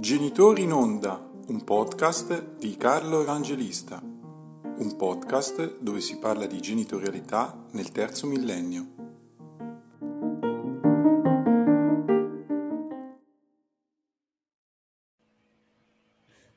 Genitori in Onda, un podcast di Carlo Evangelista, un podcast dove si parla di genitorialità nel terzo millennio.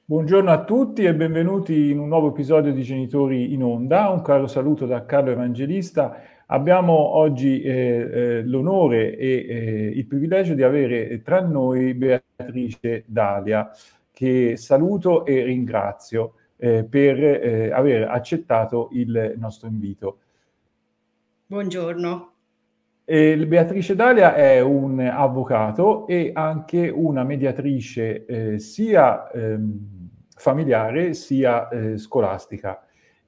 Buongiorno a tutti e benvenuti in un nuovo episodio di Genitori in Onda. Un caro saluto da Carlo Evangelista. Abbiamo oggi eh, eh, l'onore e eh, il privilegio di avere tra noi Beatrice Dalia, che saluto e ringrazio eh, per eh, aver accettato il nostro invito. Buongiorno. Beatrice Dalia è un avvocato e anche una mediatrice eh, sia ehm, familiare sia eh, scolastica.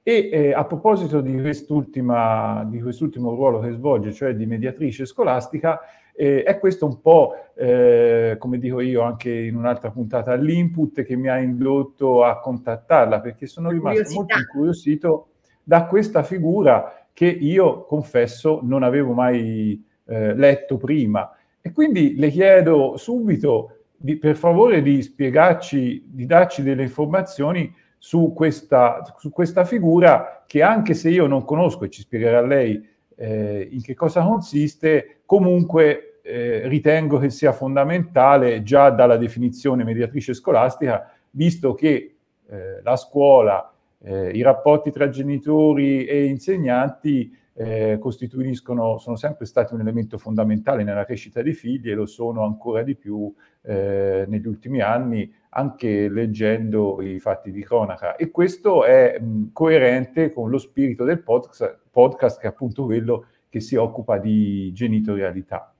E eh, a proposito di, quest'ultima, di quest'ultimo ruolo che svolge, cioè di mediatrice scolastica, eh, è questo un po', eh, come dico io anche in un'altra puntata, l'input che mi ha indotto a contattarla, perché sono rimasto Curiosità. molto incuriosito da questa figura che io, confesso, non avevo mai eh, letto prima. E quindi le chiedo subito, di, per favore, di spiegarci, di darci delle informazioni su questa, su questa figura che anche se io non conosco e ci spiegherà lei eh, in che cosa consiste, comunque eh, ritengo che sia fondamentale già dalla definizione mediatrice scolastica, visto che eh, la scuola, eh, i rapporti tra genitori e insegnanti eh, costituiscono, sono sempre stati un elemento fondamentale nella crescita dei figli e lo sono ancora di più eh, negli ultimi anni, anche leggendo i fatti di cronaca. E questo è mh, coerente con lo spirito del podcast, podcast, che è appunto quello che si occupa di genitorialità.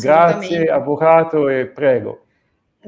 Grazie, avvocato, e prego.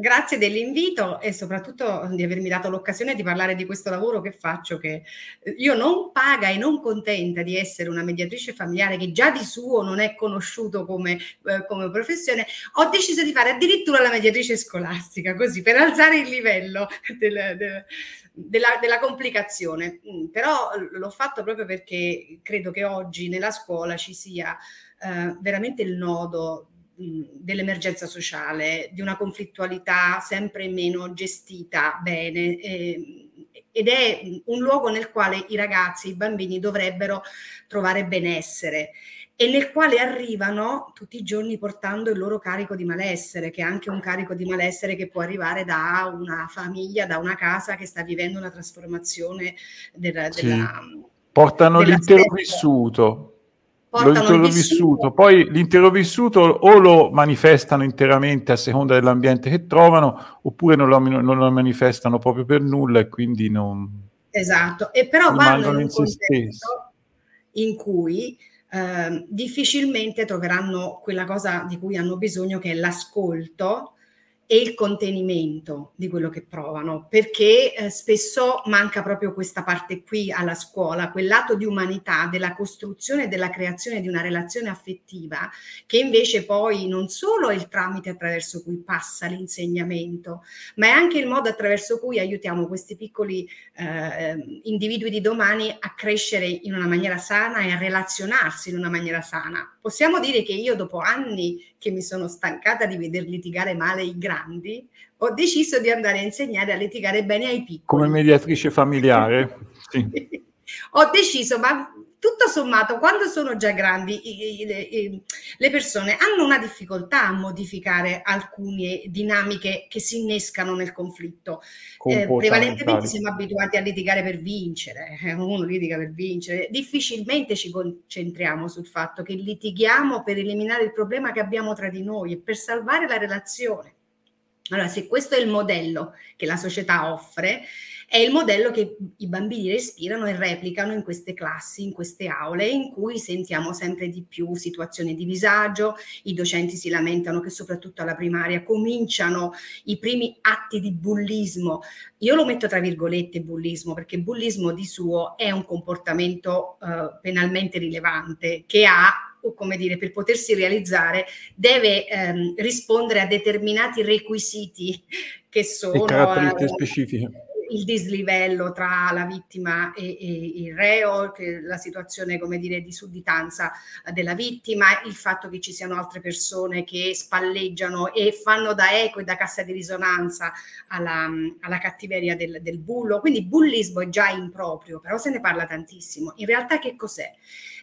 Grazie dell'invito e soprattutto di avermi dato l'occasione di parlare di questo lavoro che faccio, che eh, io non paga e non contenta di essere una mediatrice familiare che già di suo non è conosciuto come, eh, come professione, ho deciso di fare addirittura la mediatrice scolastica, così per alzare il livello del, del, della, della, complicazione. Mm, però l'ho fatto proprio perché credo che oggi nella scuola ci sia eh, veramente il nodo dell'emergenza sociale, di una conflittualità sempre meno gestita bene eh, ed è un luogo nel quale i ragazzi, i bambini dovrebbero trovare benessere e nel quale arrivano tutti i giorni portando il loro carico di malessere, che è anche un carico di malessere che può arrivare da una famiglia, da una casa che sta vivendo una trasformazione della... Sì. della Portano della l'intero vissuto l'intero vissuto. Poi l'intero vissuto o lo manifestano interamente a seconda dell'ambiente che trovano, oppure non lo, non lo manifestano proprio per nulla e quindi non... Esatto, e però vanno in un contesto in cui eh, difficilmente troveranno quella cosa di cui hanno bisogno che è l'ascolto e il contenimento di quello che provano, perché eh, spesso manca proprio questa parte qui alla scuola, quel lato di umanità, della costruzione e della creazione di una relazione affettiva, che invece poi non solo è il tramite attraverso cui passa l'insegnamento, ma è anche il modo attraverso cui aiutiamo questi piccoli eh, individui di domani a crescere in una maniera sana e a relazionarsi in una maniera sana. Possiamo dire che io dopo anni che mi sono stancata di veder litigare male i grandi, ho deciso di andare a insegnare a litigare bene ai piccoli. Come mediatrice familiare? sì. ho deciso, ma tutto sommato, quando sono già grandi, i, i, le persone hanno una difficoltà a modificare alcune dinamiche che si innescano nel conflitto. Eh, prevalentemente siamo abituati a litigare per vincere, eh, uno litiga per vincere. Difficilmente ci concentriamo sul fatto che litighiamo per eliminare il problema che abbiamo tra di noi e per salvare la relazione. Allora, se questo è il modello che la società offre, è il modello che i bambini respirano e replicano in queste classi, in queste aule, in cui sentiamo sempre di più situazioni di disagio, i docenti si lamentano che soprattutto alla primaria cominciano i primi atti di bullismo. Io lo metto tra virgolette bullismo, perché bullismo di suo è un comportamento uh, penalmente rilevante che ha o come dire, per potersi realizzare, deve ehm, rispondere a determinati requisiti che sono... E caratteristiche uh, specifiche il dislivello tra la vittima e, e il reo, la situazione come dire di sudditanza della vittima, il fatto che ci siano altre persone che spalleggiano e fanno da eco e da cassa di risonanza alla, alla cattiveria del, del bullo. Quindi bullismo è già improprio, però se ne parla tantissimo. In realtà che cos'è?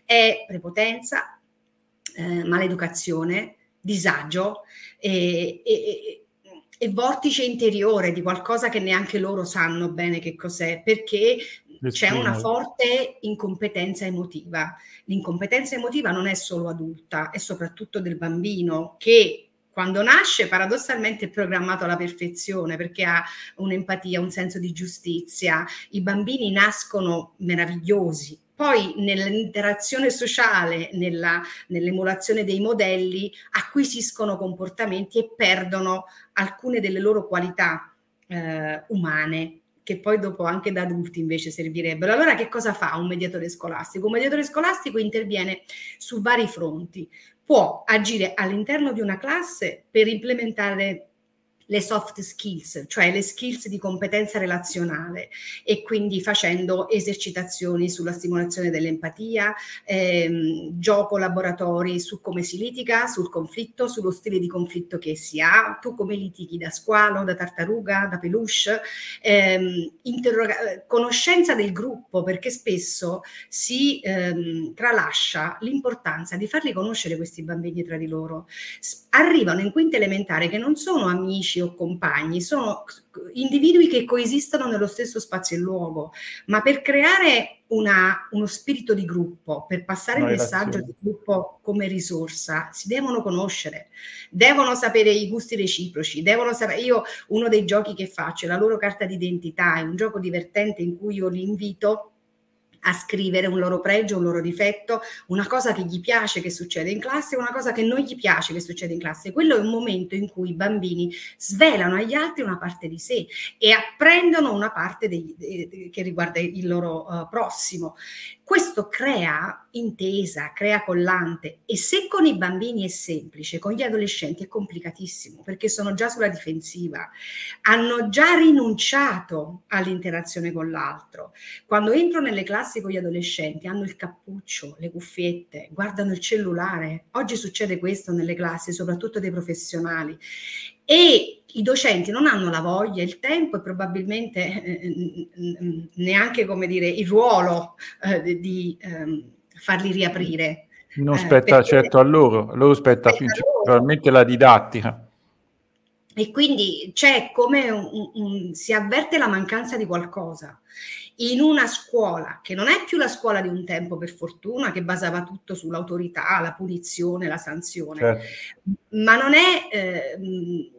È prepotenza, eh, maleducazione, disagio e, e, e, vortice interiore di qualcosa che neanche loro sanno bene che cos'è, perché c'è una forte incompetenza emotiva. L'incompetenza emotiva non è solo adulta, è soprattutto del bambino che quando nasce paradossalmente è programmato alla perfezione perché ha un'empatia, un senso di giustizia. I bambini nascono meravigliosi, poi nell'interazione sociale, nella, nell'emulazione dei modelli, acquisiscono comportamenti e perdono alcune delle loro qualità eh, umane che poi dopo anche da adulti invece servirebbero. Allora che cosa fa un mediatore scolastico? Un mediatore scolastico interviene su vari fronti. Può agire all'interno di una classe per implementare le soft skills, cioè le skills di competenza relazionale e quindi facendo esercitazioni sulla stimolazione dell'empatia, ehm, gioco laboratori su come si litiga, sul conflitto, sullo stile di conflitto che si ha, tu come litighi da squalo, da tartaruga, da peluche, ehm, interroga- conoscenza del gruppo perché spesso si ehm, tralascia l'importanza di farli conoscere questi bambini tra di loro. S- arrivano in quinta elementare che non sono amici amici o compagni, sono individui che coesistono nello stesso spazio e luogo, ma per creare una, uno spirito di gruppo, per passare il messaggio di gruppo come risorsa, si devono conoscere, devono sapere i gusti reciproci, devono sapere, io uno dei giochi che faccio la loro carta d'identità, è un gioco divertente in cui io li invito a scrivere un loro pregio, un loro difetto, una cosa che gli piace che succede in classe una cosa che non gli piace che succede in classe. Quello è un momento in cui i bambini svelano agli altri una parte di sé e apprendono una parte dei, de, che riguarda il loro uh, prossimo. Questo crea intesa, crea collante e se con i bambini è semplice, con gli adolescenti è complicatissimo perché sono già sulla difensiva, hanno già rinunciato all'interazione con l'altro. Quando entro nelle classi con gli adolescenti hanno il cappuccio, le cuffiette, guardano il cellulare. Oggi succede questo nelle classi, soprattutto dei professionali. E i docenti non hanno la voglia, il tempo e probabilmente eh, neanche come dire il ruolo eh, di eh, farli riaprire. Non eh, spetta certo a loro, a loro spetta principalmente la didattica. E quindi c'è come un, un, si avverte la mancanza di qualcosa in una scuola che non è più la scuola di un tempo, per fortuna, che basava tutto sull'autorità, la punizione, la sanzione, certo. ma non è eh,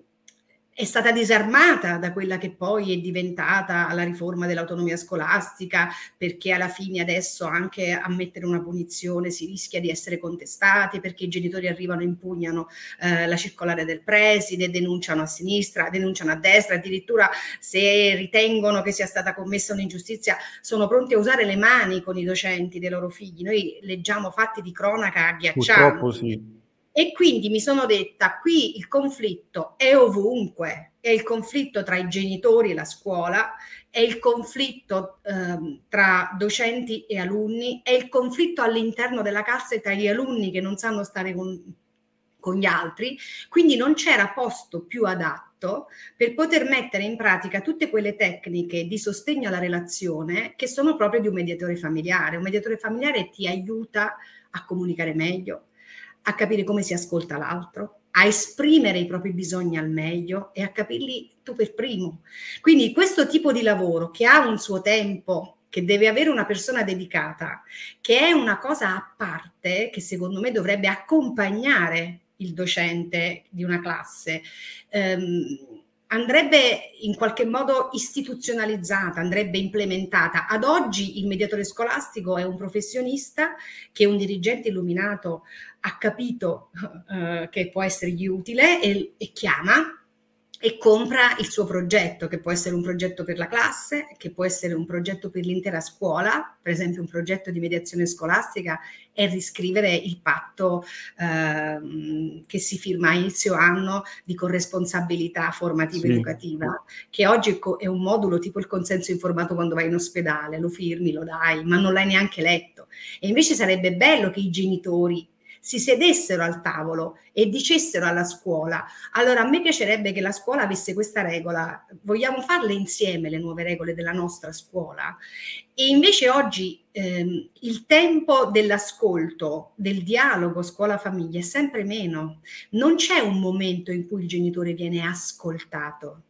è stata disarmata da quella che poi è diventata la riforma dell'autonomia scolastica, perché alla fine adesso anche a mettere una punizione si rischia di essere contestati, perché i genitori arrivano e impugnano eh, la circolare del preside, denunciano a sinistra, denunciano a destra, addirittura se ritengono che sia stata commessa un'ingiustizia sono pronti a usare le mani con i docenti dei loro figli. Noi leggiamo fatti di cronaca agghiaccianti. Purtroppo sì e quindi mi sono detta, qui il conflitto è ovunque, è il conflitto tra i genitori e la scuola, è il conflitto eh, tra docenti e alunni, è il conflitto all'interno della classe tra gli alunni che non sanno stare con, con gli altri, quindi non c'era posto più adatto per poter mettere in pratica tutte quelle tecniche di sostegno alla relazione che sono proprio di un mediatore familiare. Un mediatore familiare ti aiuta a comunicare meglio, a capire come si ascolta l'altro, a esprimere i propri bisogni al meglio e a capirli tu per primo. Quindi questo tipo di lavoro che ha un suo tempo, che deve avere una persona dedicata, che è una cosa a parte che secondo me dovrebbe accompagnare il docente di una classe. Ehm, andrebbe in qualche modo istituzionalizzata, andrebbe implementata. Ad oggi il mediatore scolastico è un professionista che un dirigente illuminato ha capito uh, che può essergli utile e, e chiama e compra il suo progetto, che può essere un progetto per la classe, che può essere un progetto per l'intera scuola, per esempio un progetto di mediazione scolastica è riscrivere il patto eh, che si firma a inizio anno di corresponsabilità formativa sì. educativa, che oggi è un modulo tipo il consenso informato quando vai in ospedale, lo firmi, lo dai, ma non l'hai neanche letto. E invece sarebbe bello che i genitori si sedessero al tavolo e dicessero alla scuola, allora a me piacerebbe che la scuola avesse questa regola, vogliamo farle insieme le nuove regole della nostra scuola? E invece oggi ehm, il tempo dell'ascolto, del dialogo scuola-famiglia è sempre meno, non c'è un momento in cui il genitore viene ascoltato,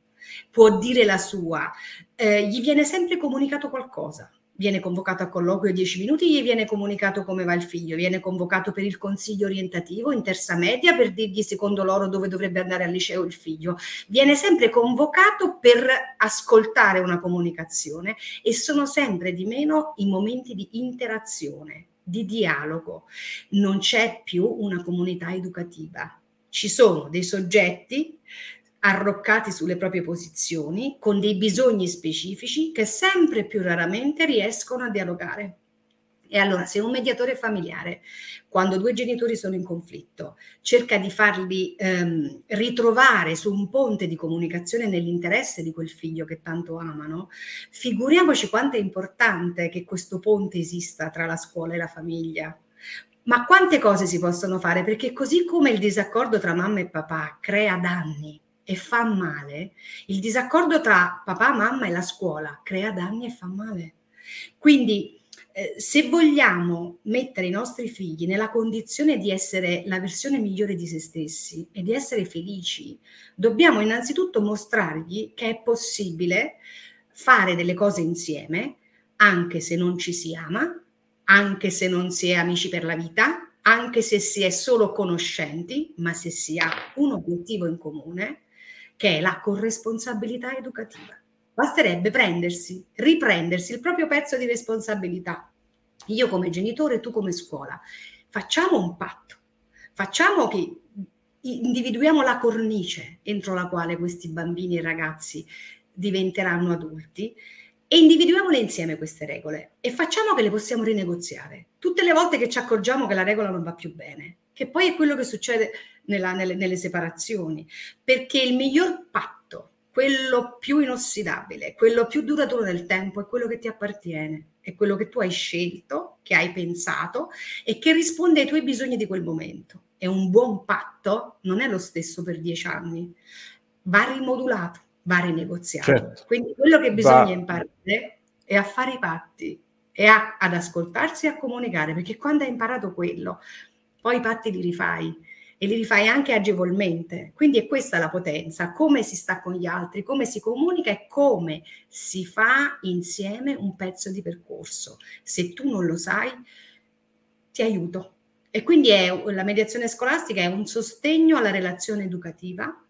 può dire la sua, eh, gli viene sempre comunicato qualcosa viene convocato a colloquio 10 minuti, gli viene comunicato come va il figlio, viene convocato per il consiglio orientativo in terza media per dirgli secondo loro dove dovrebbe andare al liceo il figlio, viene sempre convocato per ascoltare una comunicazione e sono sempre di meno i momenti di interazione, di dialogo. Non c'è più una comunità educativa. Ci sono dei soggetti arroccati sulle proprie posizioni, con dei bisogni specifici che sempre più raramente riescono a dialogare. E allora, se un mediatore familiare, quando due genitori sono in conflitto, cerca di farli ehm, ritrovare su un ponte di comunicazione nell'interesse di quel figlio che tanto amano, figuriamoci quanto è importante che questo ponte esista tra la scuola e la famiglia. Ma quante cose si possono fare? Perché così come il disaccordo tra mamma e papà crea danni, e fa male, il disaccordo tra papà, mamma e la scuola crea danni e fa male. Quindi eh, se vogliamo mettere i nostri figli nella condizione di essere la versione migliore di se stessi e di essere felici, dobbiamo innanzitutto mostrargli che è possibile fare delle cose insieme, anche se non ci si ama, anche se non si è amici per la vita, anche se si è solo conoscenti, ma se si ha un obiettivo in comune che è la corresponsabilità educativa. Basterebbe prendersi, riprendersi il proprio pezzo di responsabilità. Io come genitore, tu come scuola. Facciamo un patto, facciamo che individuiamo la cornice entro la quale questi bambini e ragazzi diventeranno adulti e individuiamole insieme queste regole e facciamo che le possiamo rinegoziare. Tutte le volte che ci accorgiamo che la regola non va più bene, che poi è quello che succede nella, nelle, nelle separazioni, perché il miglior patto, quello più inossidabile, quello più duraturo nel tempo, è quello che ti appartiene, è quello che tu hai scelto, che hai pensato e che risponde ai tuoi bisogni di quel momento. E un buon patto non è lo stesso per dieci anni, va rimodulato, va rinegoziato. Certo. Quindi quello che bisogna va. imparare è a fare i patti e a, ad ascoltarsi e a comunicare, perché quando hai imparato quello, poi i patti li rifai e li rifai anche agevolmente. Quindi è questa la potenza, come si sta con gli altri, come si comunica e come si fa insieme un pezzo di percorso. Se tu non lo sai, ti aiuto. E quindi è, la mediazione scolastica è un sostegno alla relazione educativa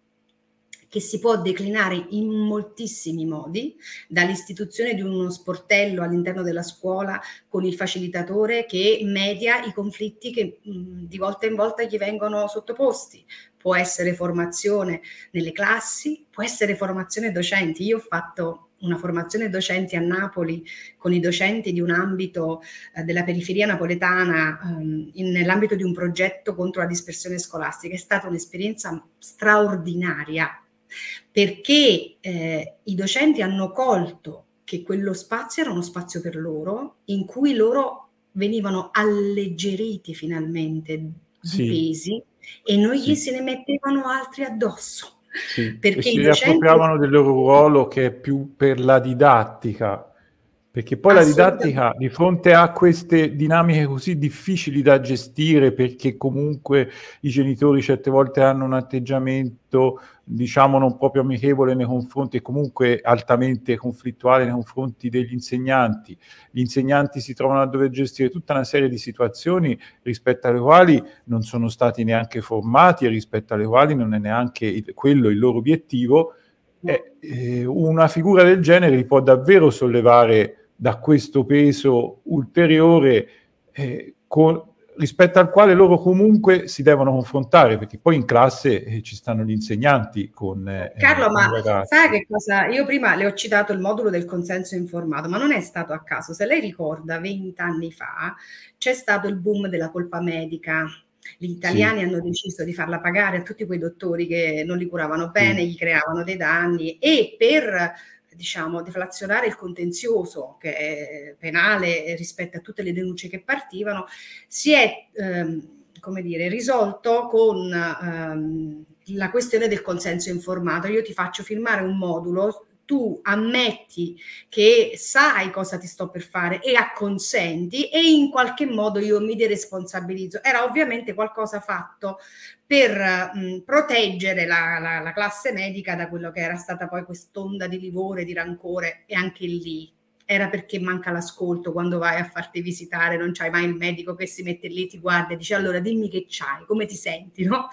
che si può declinare in moltissimi modi, dall'istituzione di uno sportello all'interno della scuola con il facilitatore che media i conflitti che mh, di volta in volta gli vengono sottoposti. Può essere formazione nelle classi, può essere formazione docenti. Io ho fatto una formazione docenti a Napoli con i docenti di un ambito eh, della periferia napoletana ehm, in, nell'ambito di un progetto contro la dispersione scolastica. È stata un'esperienza straordinaria perché eh, i docenti hanno colto che quello spazio era uno spazio per loro, in cui loro venivano alleggeriti finalmente di sì. pesi e non gli se ne mettevano altri addosso. Sì. Perché si docenti... riappropriavano del loro ruolo che è più per la didattica, perché poi la didattica di fronte a queste dinamiche così difficili da gestire, perché comunque i genitori certe volte hanno un atteggiamento, diciamo, non proprio amichevole nei confronti e comunque altamente conflittuale nei confronti degli insegnanti. Gli insegnanti si trovano a dover gestire tutta una serie di situazioni rispetto alle quali non sono stati neanche formati e rispetto alle quali non è neanche il, quello il loro obiettivo. Eh, eh, una figura del genere li può davvero sollevare da questo peso ulteriore, eh, con, rispetto al quale loro comunque si devono confrontare, perché poi in classe eh, ci stanno gli insegnanti con... Eh, Carlo, ma sai che cosa? Io prima le ho citato il modulo del consenso informato, ma non è stato a caso. Se lei ricorda, vent'anni fa c'è stato il boom della colpa medica. Gli italiani sì. hanno deciso di farla pagare a tutti quei dottori che non li curavano bene, sì. gli creavano dei danni e per diciamo, deflazionare il contenzioso che è penale rispetto a tutte le denunce che partivano, si è ehm, come dire, risolto con ehm, la questione del consenso informato. Io ti faccio firmare un modulo tu ammetti che sai cosa ti sto per fare e acconsenti e in qualche modo io mi deresponsabilizzo. Era ovviamente qualcosa fatto per mh, proteggere la, la, la classe medica da quello che era stata poi quest'onda di livore, di rancore e anche lì era perché manca l'ascolto quando vai a farti visitare, non c'hai mai il medico che si mette lì, ti guarda e dice allora dimmi che c'hai, come ti senti, no?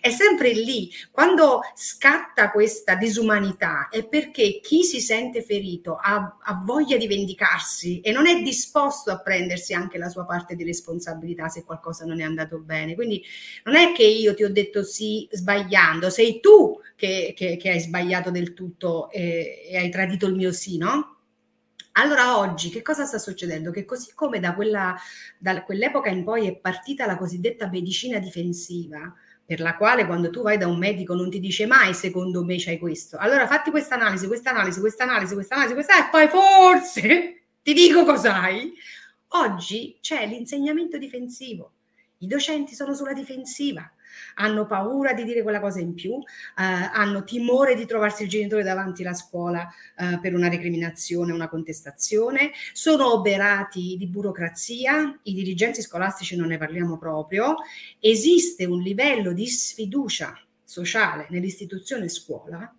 È sempre lì. Quando scatta questa disumanità è perché chi si sente ferito ha, ha voglia di vendicarsi e non è disposto a prendersi anche la sua parte di responsabilità se qualcosa non è andato bene. Quindi non è che io ti ho detto sì sbagliando, sei tu che, che, che hai sbagliato del tutto e, e hai tradito il mio sì, no? Allora oggi che cosa sta succedendo? Che così come da, quella, da quell'epoca in poi è partita la cosiddetta medicina difensiva, per la quale quando tu vai da un medico non ti dice mai secondo me c'hai questo. Allora fatti questa analisi, questa analisi, questa analisi, questa analisi, questa e poi forse ti dico cos'hai. Oggi c'è l'insegnamento difensivo. I docenti sono sulla difensiva hanno paura di dire quella cosa in più, eh, hanno timore di trovarsi il genitore davanti alla scuola eh, per una recriminazione, una contestazione, sono oberati di burocrazia, i dirigenti scolastici non ne parliamo proprio, esiste un livello di sfiducia sociale nell'istituzione scuola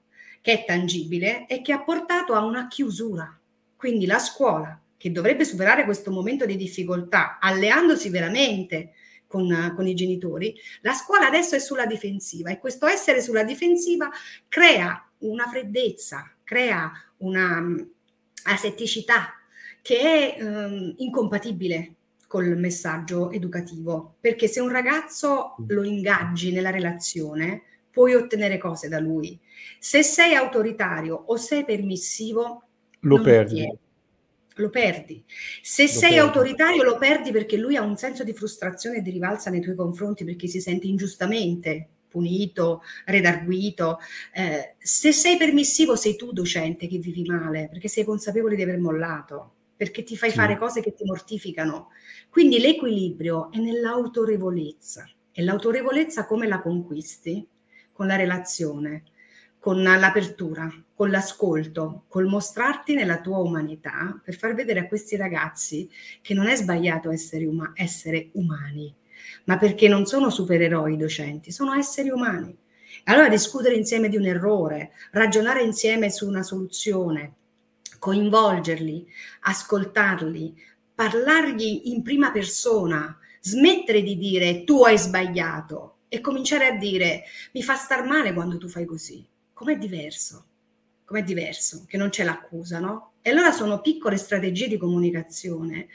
che è tangibile e che ha portato a una chiusura. Quindi la scuola, che dovrebbe superare questo momento di difficoltà, alleandosi veramente con, con, i genitori, la scuola adesso è sulla difensiva e questo essere sulla difensiva crea una freddezza, crea una um, asetticità che è um, incompatibile col messaggio educativo, perché se un ragazzo lo ingaggi nella relazione, puoi ottenere cose da lui. Se sei autoritario o sei permissivo, lo perdi lo perdi. Se lo sei perdi. autoritario lo perdi perché lui ha un senso di frustrazione e di rivalsa nei tuoi confronti perché si sente ingiustamente punito, redarguito. Eh, se sei permissivo sei tu docente che vivi male perché sei consapevole di aver mollato, perché ti fai sì. fare cose che ti mortificano. Quindi l'equilibrio è nell'autorevolezza e l'autorevolezza come la conquisti? Con la relazione con l'apertura, con l'ascolto, col mostrarti nella tua umanità per far vedere a questi ragazzi che non è sbagliato essere, uma- essere umani, ma perché non sono supereroi docenti, sono esseri umani. Allora discutere insieme di un errore, ragionare insieme su una soluzione, coinvolgerli, ascoltarli, parlargli in prima persona, smettere di dire tu hai sbagliato e cominciare a dire mi fa star male quando tu fai così com'è diverso, com'è diverso, che non c'è l'accusa, no? E allora sono piccole strategie di comunicazione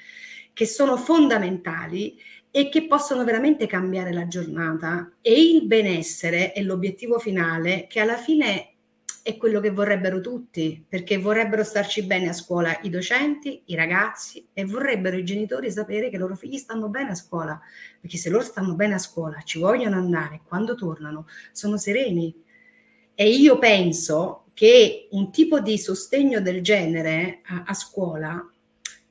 che sono fondamentali e che possono veramente cambiare la giornata e il benessere è l'obiettivo finale che alla fine è quello che vorrebbero tutti, perché vorrebbero starci bene a scuola i docenti, i ragazzi e vorrebbero i genitori sapere che i loro figli stanno bene a scuola, perché se loro stanno bene a scuola, ci vogliono andare, quando tornano sono sereni, e io penso che un tipo di sostegno del genere a, a scuola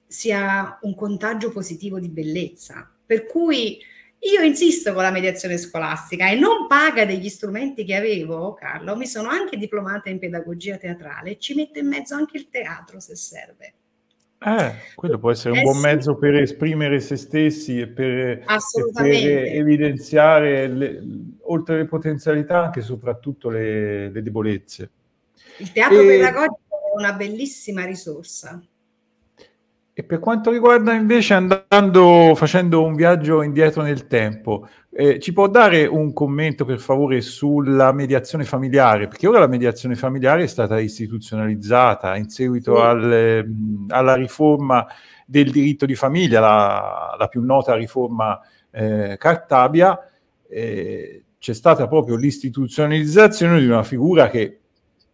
sia un contagio positivo di bellezza. Per cui io insisto con la mediazione scolastica e non paga degli strumenti che avevo, Carlo, mi sono anche diplomata in pedagogia teatrale e ci metto in mezzo anche il teatro se serve. Eh, quello può essere un eh buon mezzo per esprimere se stessi e per, e per evidenziare, le, oltre le potenzialità, anche e soprattutto le, le, debolezze. Il teatro e... pedagogico è una bellissima risorsa. E per quanto riguarda invece andando, facendo un viaggio indietro nel tempo, eh, ci può dare un commento per favore sulla mediazione familiare? Perché ora la mediazione familiare è stata istituzionalizzata in seguito sì. al, mh, alla riforma del diritto di famiglia, la, la più nota riforma eh, Cartabia, eh, c'è stata proprio l'istituzionalizzazione di una figura che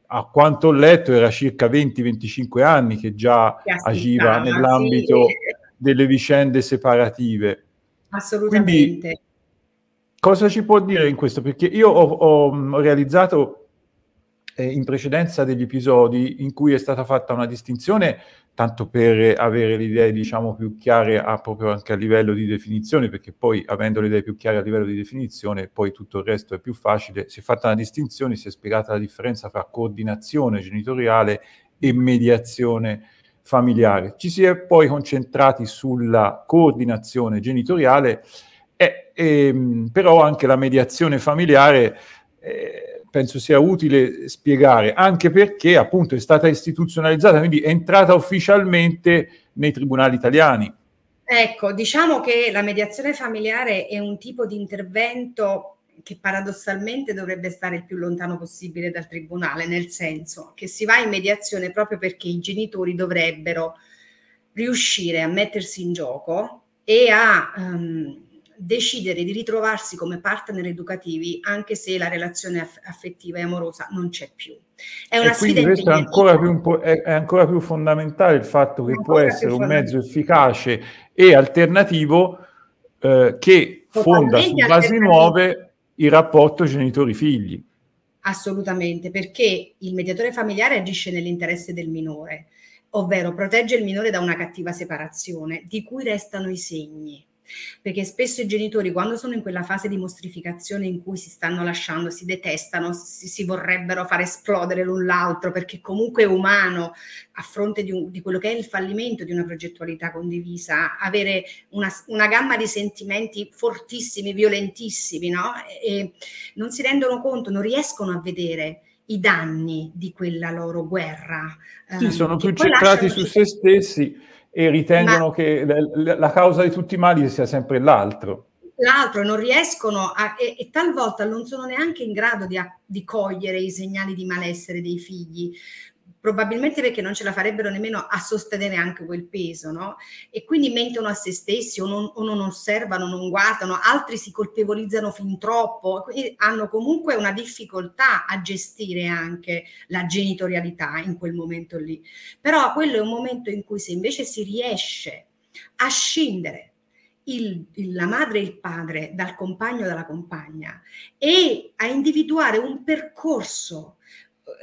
a quanto ho letto era circa 20-25 anni che già agiva nell'ambito sì. delle vicende separative. Assolutamente. Quindi, cosa ci può dire in questo? Perché io ho, ho realizzato eh, in precedenza degli episodi in cui è stata fatta una distinzione, tanto per avere le idee diciamo più chiare a, proprio anche a livello di definizione, perché poi avendo le idee più chiare a livello di definizione, poi tutto il resto è più facile, si è fatta una distinzione, si è spiegata la differenza tra coordinazione genitoriale e mediazione familiare. Ci si è poi concentrati sulla coordinazione genitoriale, e, e, ehm, però anche la mediazione familiare eh, penso sia utile spiegare, anche perché appunto è stata istituzionalizzata, quindi è entrata ufficialmente nei tribunali italiani. Ecco, diciamo che la mediazione familiare è un tipo di intervento che paradossalmente dovrebbe stare il più lontano possibile dal tribunale, nel senso che si va in mediazione proprio perché i genitori dovrebbero riuscire a mettersi in gioco e a um, decidere di ritrovarsi come partner educativi anche se la relazione aff- affettiva e amorosa non c'è più. È una e sfida questo è ancora, più, è, è ancora, più, fondamentale il fatto che può essere un mezzo efficace e alternativo eh, che fonda su basi nuove il rapporto genitori-figli. Assolutamente, perché il mediatore familiare agisce nell'interesse del minore, ovvero protegge il minore da una cattiva separazione, di cui restano i segni perché spesso i genitori quando sono in quella fase di mostrificazione in cui si stanno lasciando, si detestano, si, si vorrebbero far esplodere l'un l'altro, perché comunque è umano a fronte di, un, di, quello che è il fallimento di una progettualità condivisa, avere una, una gamma di sentimenti fortissimi, violentissimi, no? E non si rendono conto, non riescono a vedere i danni di quella loro guerra. Sì, ehm, sono più centrati su se stessi e ritengono Ma... che la causa di tutti i mali sia sempre l'altro. L'altro non riescono a, e, e, talvolta non sono neanche in grado di, a, di cogliere i segnali di malessere dei figli probabilmente perché non ce la farebbero nemmeno a sostenere anche quel peso, no? E quindi mentono a se stessi o non, o non osservano, non guardano, altri si colpevolizzano fin troppo, hanno comunque una difficoltà a gestire anche la genitorialità in quel momento lì. Però quello è un momento in cui se invece si riesce a scindere il, la madre e il padre dal compagno o dalla compagna e a individuare un percorso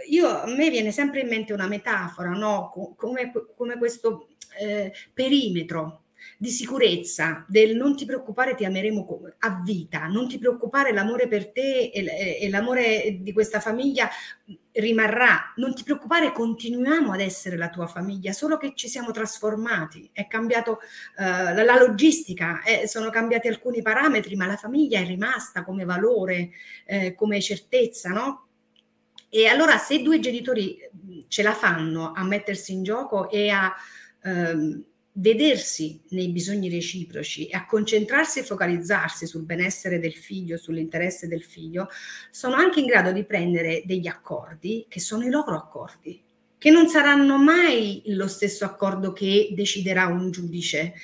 io, a me viene sempre in mente una metafora, no? come, come questo eh, perimetro di sicurezza del non ti preoccupare ti ameremo a vita, non ti preoccupare l'amore per te e, e l'amore di questa famiglia rimarrà, non ti preoccupare continuiamo ad essere la tua famiglia, solo che ci siamo trasformati, è cambiato la, la, logistica, eh, sono cambiati alcuni parametri, ma la famiglia è rimasta come valore, eh, come certezza, no? E allora se due genitori ce la fanno a mettersi in gioco e a ehm, vedersi nei bisogni reciproci e a concentrarsi e focalizzarsi sul benessere del figlio, sull'interesse del figlio, sono anche in grado di prendere degli accordi che sono i loro accordi, che non saranno mai lo stesso accordo che deciderà un giudice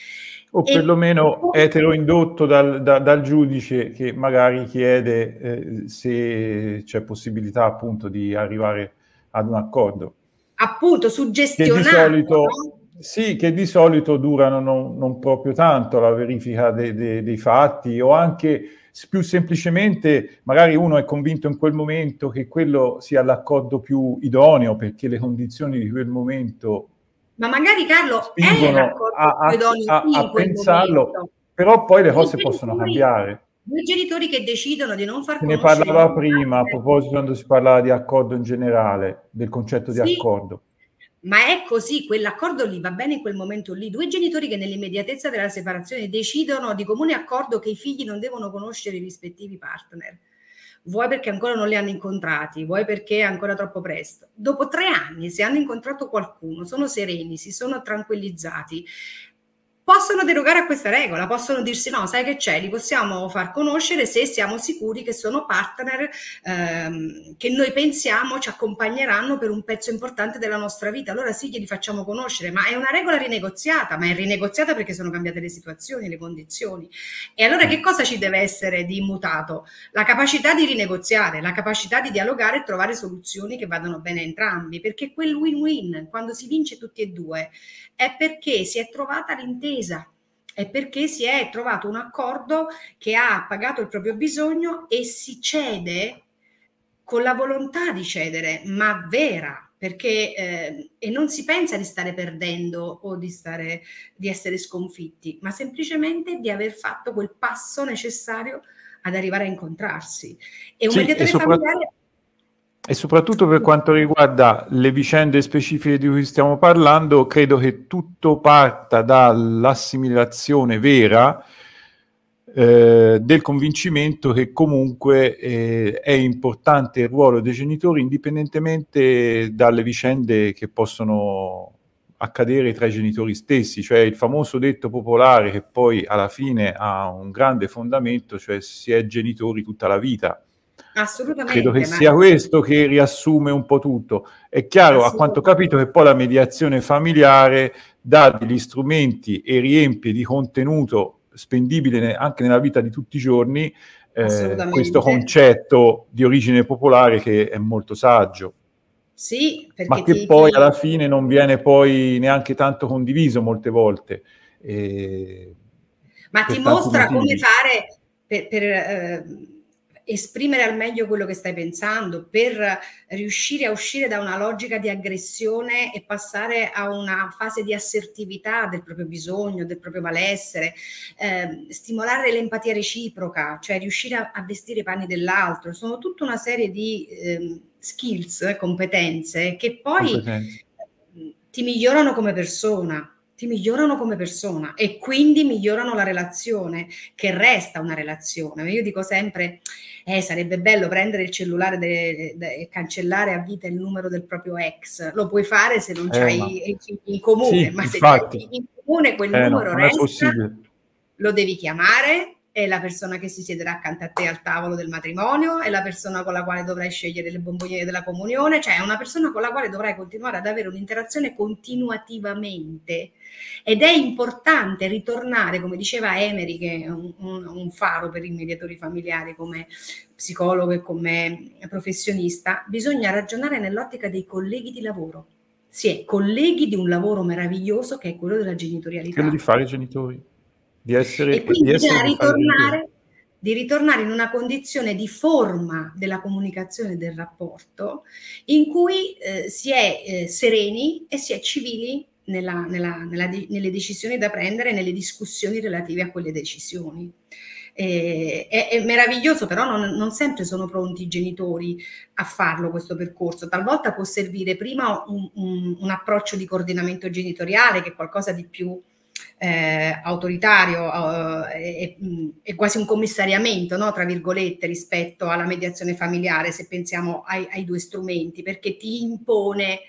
o perlomeno eteroindotto dal, da, dal, giudice che magari chiede eh, se c'è possibilità appunto di arrivare ad un accordo. Appunto, suggestionato. Che di solito, no? Sì, che di solito durano non, non proprio tanto la verifica de, de, dei fatti o anche più semplicemente magari uno è convinto in quel momento che quello sia l'accordo più idoneo perché le condizioni di quel momento ma magari Carlo era a, a, a, a pensarlo, momento. però poi le cose possono cambiare. Due genitori che decidono di non far Se ne parlava prima, a proposito quando si parlava di accordo in generale, del concetto di sì, accordo. Ma è così, quell'accordo lì va bene in quel momento lì. Due genitori che nell'immediatezza della separazione decidono di comune accordo che i figli non devono conoscere i rispettivi partner vuoi perché ancora non li hanno incontrati, vuoi perché è ancora troppo presto. Dopo tre anni, se hanno incontrato qualcuno, sono sereni, si sono tranquillizzati, possono derogare a questa regola, possono dirsi no, sai che c'è, li possiamo far conoscere se siamo sicuri che sono partner ehm, che noi pensiamo ci accompagneranno per un pezzo importante della nostra vita. Allora sì, glieli facciamo conoscere, ma è una regola rinegoziata, ma è rinegoziata perché sono cambiate le situazioni, le condizioni. E allora che cosa ci deve essere di immutato? La capacità di rinegoziare, la capacità di dialogare e trovare soluzioni che vadano bene a entrambi, perché quel win-win, quando si vince tutti e due, è perché si è trovata l'intesa, è perché si è trovato un accordo che ha pagato il proprio bisogno e si cede con la volontà di cedere, ma vera, perché eh, e non si pensa di stare perdendo o di, stare, di essere sconfitti, ma semplicemente di aver fatto quel passo necessario ad arrivare a incontrarsi. E un sì, mediatore familiare e soprattutto per quanto riguarda le vicende specifiche di cui stiamo parlando, credo che tutto parta dall'assimilazione vera eh, del convincimento che comunque eh, è importante il ruolo dei genitori indipendentemente dalle vicende che possono accadere tra i genitori stessi, cioè il famoso detto popolare che poi alla fine ha un grande fondamento, cioè si è genitori tutta la vita Assolutamente. Credo che ma... sia questo che riassume un po' tutto. È chiaro, a quanto ho capito, che poi la mediazione familiare dà degli strumenti e riempie di contenuto spendibile anche nella vita di tutti i giorni eh, questo concetto di origine popolare che è molto saggio. Sì, ma che ti, poi alla fine non viene poi neanche tanto condiviso molte volte. Eh, ma ti mostra motivi. come fare per, per eh, esprimere al meglio quello che stai pensando, per riuscire a uscire da una logica di aggressione e passare a una fase di assertività del proprio bisogno, del proprio malessere, eh, stimolare l'empatia reciproca, cioè riuscire a, a, vestire i panni dell'altro. Sono tutta una serie di eh, skills, competenze che poi competenze. ti migliorano come persona ti migliorano come persona e quindi migliorano la relazione, che resta una relazione. Io dico sempre, eh, sarebbe bello prendere il cellulare e cancellare a vita il numero del proprio ex. Lo puoi fare se non eh, c'hai ma... in comune, sì, ma infatti. se c'hai in comune quel eh, numero no, resta, lo devi chiamare è la persona che si siederà accanto a te al tavolo del matrimonio, è la persona con la quale dovrai scegliere le bomboniere della comunione, cioè è una persona con la quale dovrai continuare ad avere un'interazione continuativamente. Ed è importante ritornare, come diceva Emery, che è un, un, faro per i mediatori familiari come psicologo e come professionista, bisogna ragionare nell'ottica dei colleghi di lavoro. Si è colleghi di un lavoro meraviglioso che è quello della genitorialità. Quello di fare i genitori di essere, e quindi di essere ritornare, di ritornare in una condizione di forma della comunicazione del rapporto in cui eh, si è eh, sereni e si è civili nella, nella, nella, nelle decisioni da prendere, nelle discussioni relative a quelle decisioni. Eh, è, è, meraviglioso, però non, non, sempre sono pronti i genitori a farlo questo percorso. Talvolta può servire prima un, un, un approccio di coordinamento genitoriale, che è qualcosa di più eh, autoritario eh, è, quasi un commissariamento, no, tra virgolette, rispetto alla mediazione familiare, se pensiamo ai, ai due strumenti, perché ti impone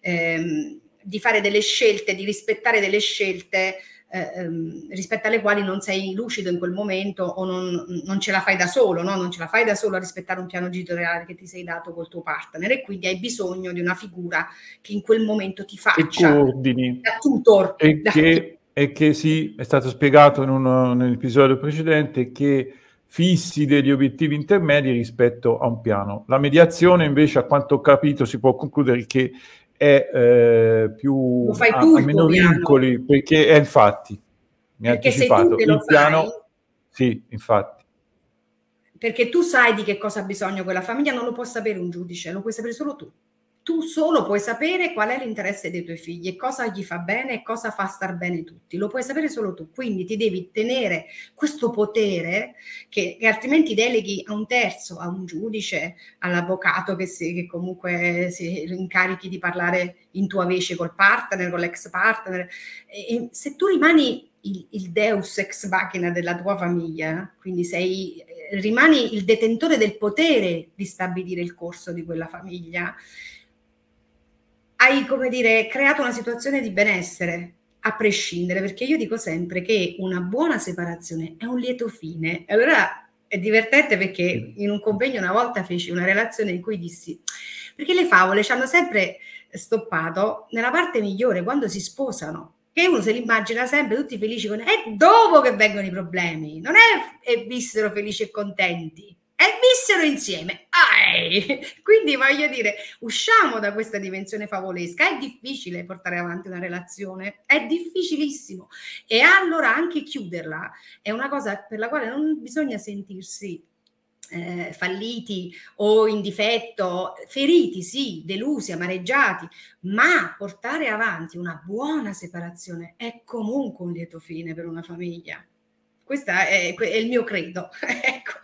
ehm, di fare delle scelte, di rispettare delle scelte eh, ehm, rispetto alle quali non sei lucido in quel momento o non, non ce la fai da solo, no? non ce la fai da solo a rispettare un piano genitoriale che ti sei dato col tuo partner e quindi hai bisogno di una figura che in quel momento ti faccia da tutor. E da che è che sì, è stato spiegato in un, nell'episodio precedente che fissi degli obiettivi intermedi rispetto a un piano. La mediazione invece, a quanto ho capito, si può concludere che è eh, più a, a meno vincoli, perché è infatti, mi ha anticipato, il piano... Fai, sì, infatti. Perché tu sai di che cosa ha bisogno quella famiglia, non lo può sapere un giudice, lo puoi sapere solo tu tu solo puoi sapere qual è l'interesse dei tuoi figli e cosa gli fa bene e cosa fa star bene tutti. Lo puoi sapere solo tu. Quindi ti devi tenere questo potere che, che altrimenti deleghi a un terzo, a un giudice, all'avvocato che, si, che comunque si incarichi di parlare in tua vece col partner, con l'ex partner. E, e se tu rimani il, il, deus ex machina della tua famiglia, quindi sei, rimani il detentore del potere di stabilire il corso di quella famiglia, hai, come dire, creato una situazione di benessere a prescindere, perché io dico sempre che una buona separazione è un lieto fine. Allora è divertente perché in un convegno una volta feci una relazione in cui dissi, perché le favole ci hanno sempre stoppato nella parte migliore, quando si sposano, che uno se li immagina sempre tutti felici con... È dopo che vengono i problemi, non è e vissero felici e contenti e vissero insieme. Ai! Quindi voglio dire, usciamo da questa dimensione favolesca. È difficile portare avanti una relazione, è difficilissimo. E allora anche chiuderla è una cosa per la quale non bisogna sentirsi eh, falliti o in difetto, feriti, sì, delusi, amareggiati, ma portare avanti una buona separazione è comunque un lieto fine per una famiglia. Questo è, è, il mio credo. ecco.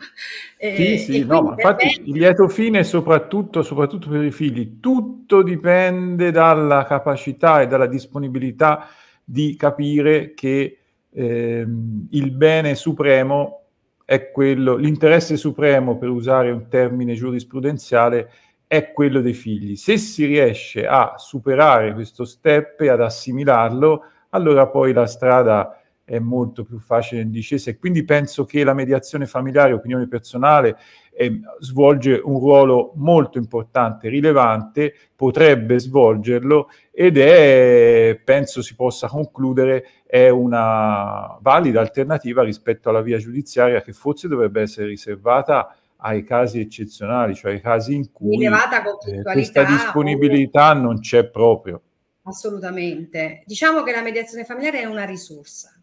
Sì, sì, no, ma infatti bene... il lieto fine soprattutto, soprattutto per i figli, tutto dipende dalla capacità e dalla disponibilità di capire che ehm, il bene supremo è quello, l'interesse supremo, per usare un termine giurisprudenziale, è quello dei figli. Se si riesce a superare questo step e ad assimilarlo, allora poi la strada è molto più facile in discesa e quindi penso che la mediazione familiare, opinione personale, eh, svolge un ruolo molto importante, rilevante, potrebbe svolgerlo ed è, penso si possa concludere, è una valida alternativa rispetto alla via giudiziaria che forse dovrebbe essere riservata ai casi eccezionali, cioè ai casi in cui eh, questa disponibilità non c'è proprio. Assolutamente. Diciamo che la mediazione familiare è una risorsa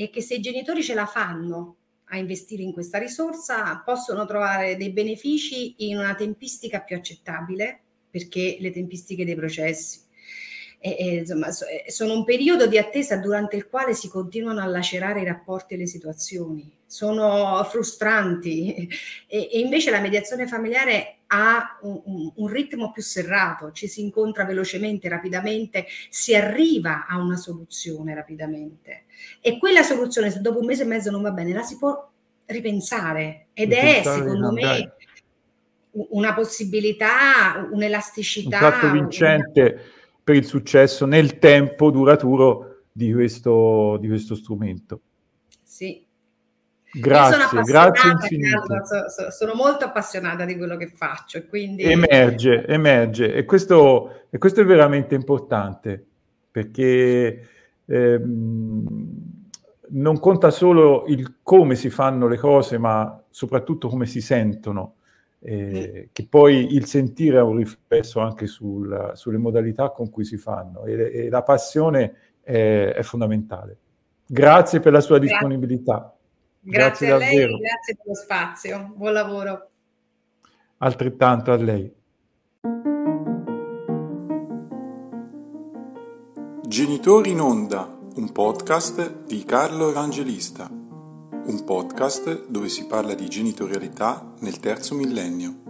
e che se i genitori ce la fanno a investire in questa risorsa possono trovare dei benefici in una tempistica più accettabile perché le tempistiche dei processi. E, e, insomma, sono un periodo di attesa durante il quale si continuano a lacerare i rapporti e le situazioni, sono frustranti. E, e invece la mediazione familiare ha un, un, un, ritmo più serrato, ci si incontra velocemente, rapidamente, si arriva a una soluzione rapidamente. E quella soluzione, se dopo un mese e mezzo non va bene, la si può ripensare ed è, secondo me, una possibilità, un'elasticità. Un tratto vincente una... per il successo nel tempo duraturo di questo, di questo strumento. Sì, Grazie, grazie infinito. So, sono molto appassionata di quello che faccio. Quindi... Emerge, emerge. E questo, e questo è veramente importante perché ehm, non conta solo il come si fanno le cose, ma soprattutto come si sentono. Eh, che poi il sentire ha un riflesso anche sul, sulle modalità con cui si fanno e, e la passione è, è, fondamentale. Grazie per la sua disponibilità. Grazie, grazie a lei, davvero. grazie per lo spazio. Buon lavoro. Altrettanto a lei. Genitori in onda, un podcast di Carlo Evangelista, un podcast dove si parla di genitorialità nel terzo millennio.